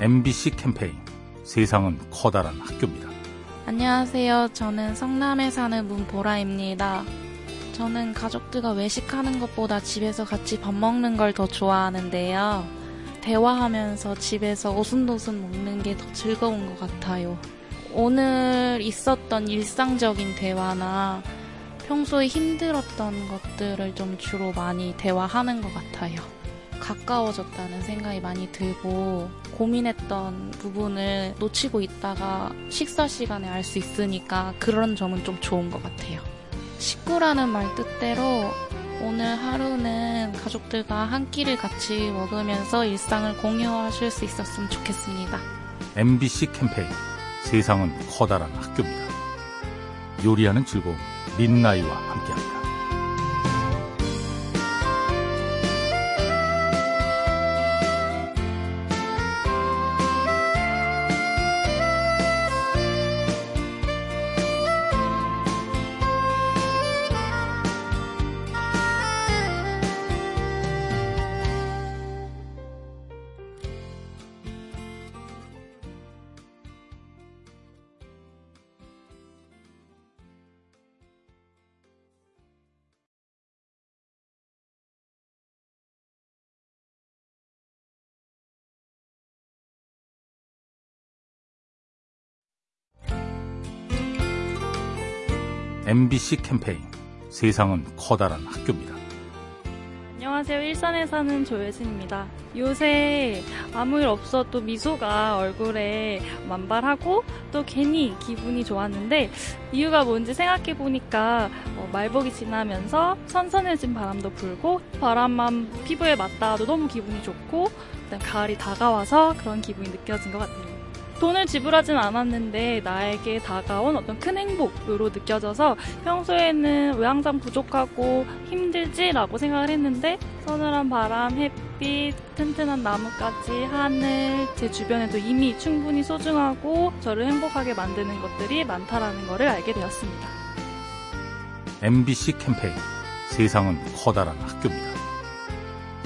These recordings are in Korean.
MBC 캠페인 세상은 커다란 학교입니다. 안녕하세요. 저는 성남에 사는 문보라입니다. 저는 가족들과 외식하는 것보다 집에서 같이 밥 먹는 걸 더 좋아하는데요. 대화하면서 집에서 오순도순 먹는 게 더 즐거운 것 같아요. 오늘 있었던 일상적인 대화나 평소에 힘들었던 것들을 좀 주로 많이 대화하는 것 같아요. 가까워졌다는 생각이 많이 들고 고민했던 부분을 놓치고 있다가 식사 시간에 알 수 있으니까 그런 점은 좀 좋은 것 같아요. 식구라는 말 뜻대로 오늘 하루는 가족들과 한 끼를 같이 먹으면서 일상을 공유하실 수 있었으면 좋겠습니다. MBC 캠페인 세상은 커다란 학교입니다. 요리하는 즐거움 민나이와 함께합니다. MBC 캠페인 세상은 커다란 학교입니다. 안녕하세요. 일산에 사는 조혜진입니다. 요새 아무 일 없어도 미소가 얼굴에 만발하고 또 괜히 기분이 좋았는데 이유가 뭔지 생각해 보니까 어, 말복이 지나면서 선선해진 바람도 불고 바람만 피부에 맞닿아도 너무 기분이 좋고 가을이 다가와서 그런 기분이 느껴진 것 같아요. 돈을 지불하진 않았는데 나에게 다가온 어떤 큰 행복으로 느껴져서 평소에는 왜 항상 부족하고 힘들지라고 생각을 했는데 서늘한 바람, 햇빛, 튼튼한 나뭇가지, 하늘, 제 주변에도 이미 충분히 소중하고 저를 행복하게 만드는 것들이 많다라는 것을 알게 되었습니다. MBC 캠페인 세상은 커다란 학교입니다.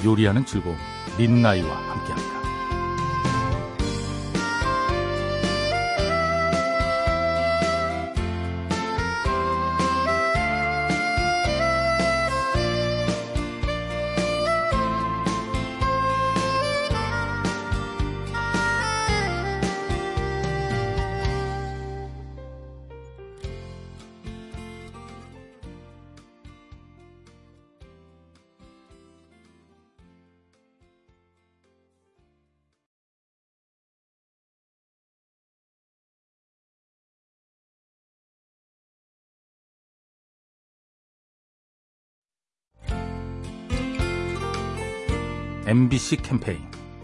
요리하는 즐거움 민나이와 함께합니다. MBC 캠페인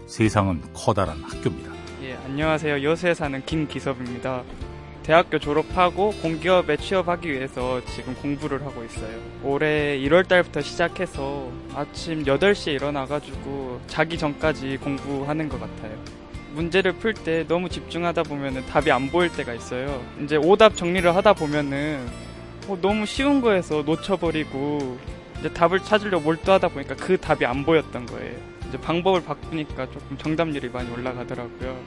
세상은 커다란 학교입니다. 예, 안녕하세요. 여수에 사는 김기섭입니다. 대학교 졸업하고 공기업에 취업하기 위해서 지금 공부를 하고 있어요. 올해 1월 달부터 시작해서 아침 8시에 일어나가지고 자기 전까지 공부하는 것 같아요. 문제를 풀 때 너무 집중하다 보면 답이 안 보일 때가 있어요. 이제 오답 정리를 하다 보면은 어, 너무 쉬운 거에서 놓쳐버리고 이제 답을 찾으려 몰두하다 보니까 그 답이 안 보였던 거예요. 이제 방법을 바꾸니까 조금 정답률이 많이 올라가더라고요.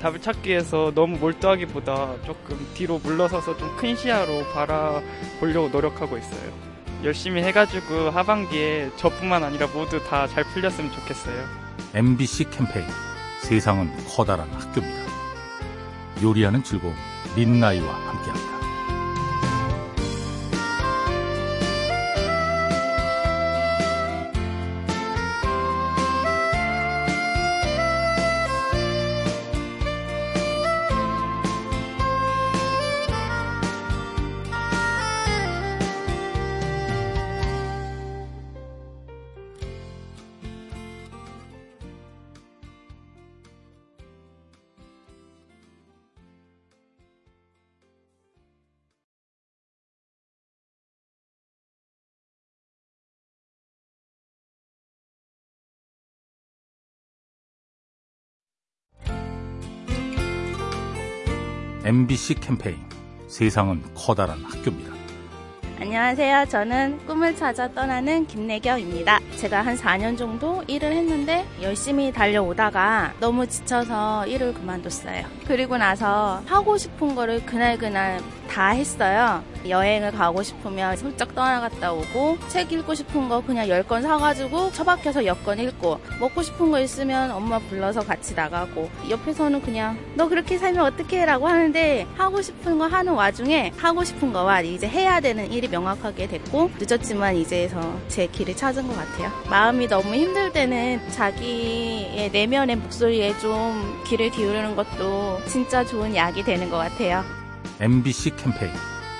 답을 찾기 위해서 너무 몰두하기보다 조금 뒤로 물러서서 좀 큰 시야로 바라보려고 노력하고 있어요. 열심히 해가지고 하반기에 저뿐만 아니라 모두 다 잘 풀렸으면 좋겠어요. MBC 캠페인 세상은 커다란 학교입니다. 요리하는 즐거움 민나이와 함께합니다. MBC 캠페인 세상은 커다란 학교입니다. 안녕하세요. 저는 꿈을 찾아 떠나는 김래경입니다. 제가 한 4년 정도 일을 했는데 열심히 달려오다가 너무 지쳐서 일을 그만뒀어요. 그리고 나서 하고 싶은 거를 그날그날 다 했어요. 여행을 가고 싶으면 훌쩍 떠나갔다 오고 책 읽고 싶은 거 그냥 10권 사가지고 처박혀서 여권 읽고 먹고 싶은 거 있으면 엄마 불러서 같이 나가고 옆에서는 그냥 너 그렇게 살면 어떡해 라고 하는데 하고 싶은 거 하는 와중에 하고 싶은 거와 이제 해야 되는 일이 명확하게 됐고 늦었지만 이제서 제 길을 찾은 것 같아요. 마음이 너무 힘들 때는 자기의 내면의 목소리에 좀 귀를 기울이는 것도 진짜 좋은 약이 되는 것 같아요. MBC 캠페인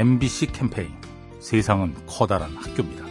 MBC 캠페인 세상은 커다란 학교입니다.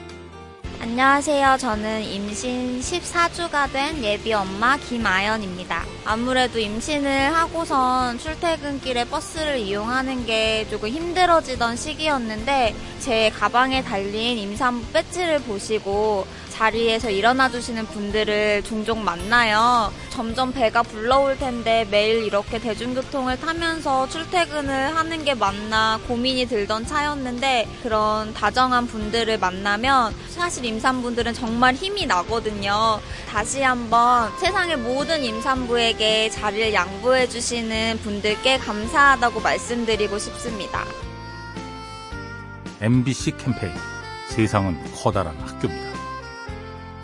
안녕하세요. 저는 임신 14주가 된 예비 엄마 김아연입니다. 아무래도 임신을 하고선 출퇴근길에 버스를 이용하는 게 조금 힘들어지던 시기였는데 제 가방에 달린 임산부 배지를 보시고 자리에서 일어나 주시는 분들을 종종 만나요. 점점 배가 불러올 텐데 매일 이렇게 대중교통을 타면서 출퇴근을 하는 게 맞나 고민이 들던 차였는데 그런 다정한 분들을 만나면 사실 임산부들은 정말 힘이 나거든요. 다시 한번 세상의 모든 임산부에게 자리를 양보해 주시는 분들께 감사하다고 말씀드리고 싶습니다. MBC 캠페인 세상은 커다란 학교입니다.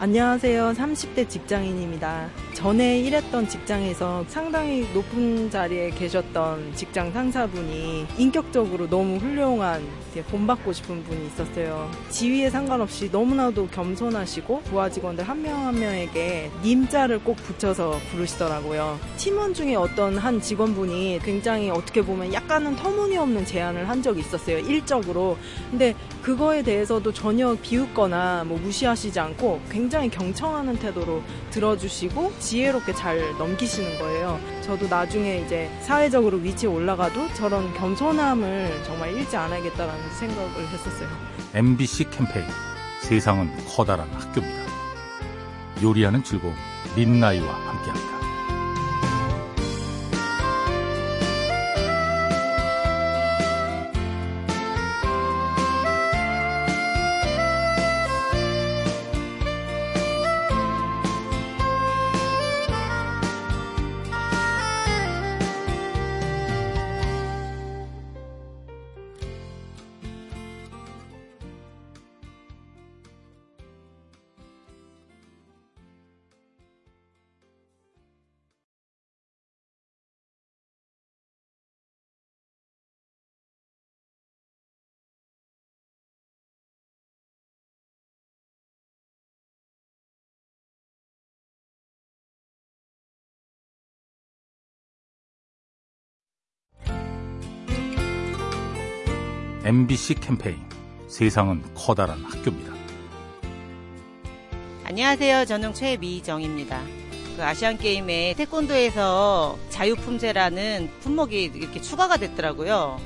안녕하세요. 30대 직장인입니다. 전에 일했던 직장에서 상당히 높은 자리에 계셨던 직장 상사분이 인격적으로 너무 훌륭한 본받고 싶은 분이 있었어요. 지위에 상관없이 너무나도 겸손하시고 부하 직원들 한 명 한 명에게 님자를 꼭 붙여서 부르시더라고요. 팀원 중에 어떤 한 직원분이 굉장히 어떻게 보면 약간은 터무니없는 제안을 한 적이 있었어요. 일적으로. 근데 그거에 대해서도 전혀 비웃거나 뭐 무시하시지 않고 굉장히 경청하는 태도로 들어주시고 지혜롭게 잘 넘기시는 거예요. 저도 나중에 이제 사회적으로 위치에 올라가도 저런 겸손함을 정말 잃지 않아야겠다라는 생각을 했었어요. MBC 캠페인 세상은 커다란 학교입니다. 요리하는 즐거움 린나이와 함께합니다. MBC 캠페인 세상은 커다란 학교입니다. 안녕하세요. 저는 최미정입니다. 그 아시안 게임에 태권도에서 자유품새라는 품목이 이렇게 추가가 됐더라고요.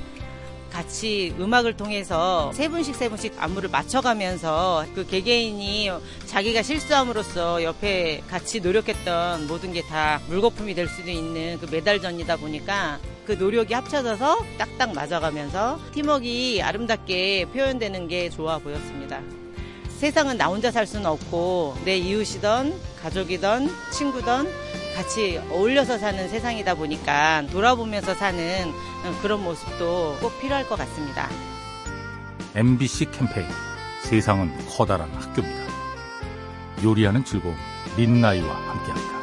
같이 음악을 통해서 세 분씩 세 분씩 안무를 맞춰가면서 그 개개인이 자기가 실수함으로써 옆에 같이 노력했던 모든 게 다 물거품이 될 수도 있는 그 메달전이다 보니까 그 노력이 합쳐져서 딱딱 맞아가면서 팀워크가 아름답게 표현되는 게 좋아 보였습니다. 세상은 나 혼자 살 수는 없고 내 이웃이던 가족이던 친구던 같이 어울려서 사는 세상이다 보니까 돌아보면서 사는 그런 모습도 꼭 필요할 것 같습니다. MBC 캠페인 세상은 커다란 학교입니다. 요리하는 즐거움 민나이와 함께합니다.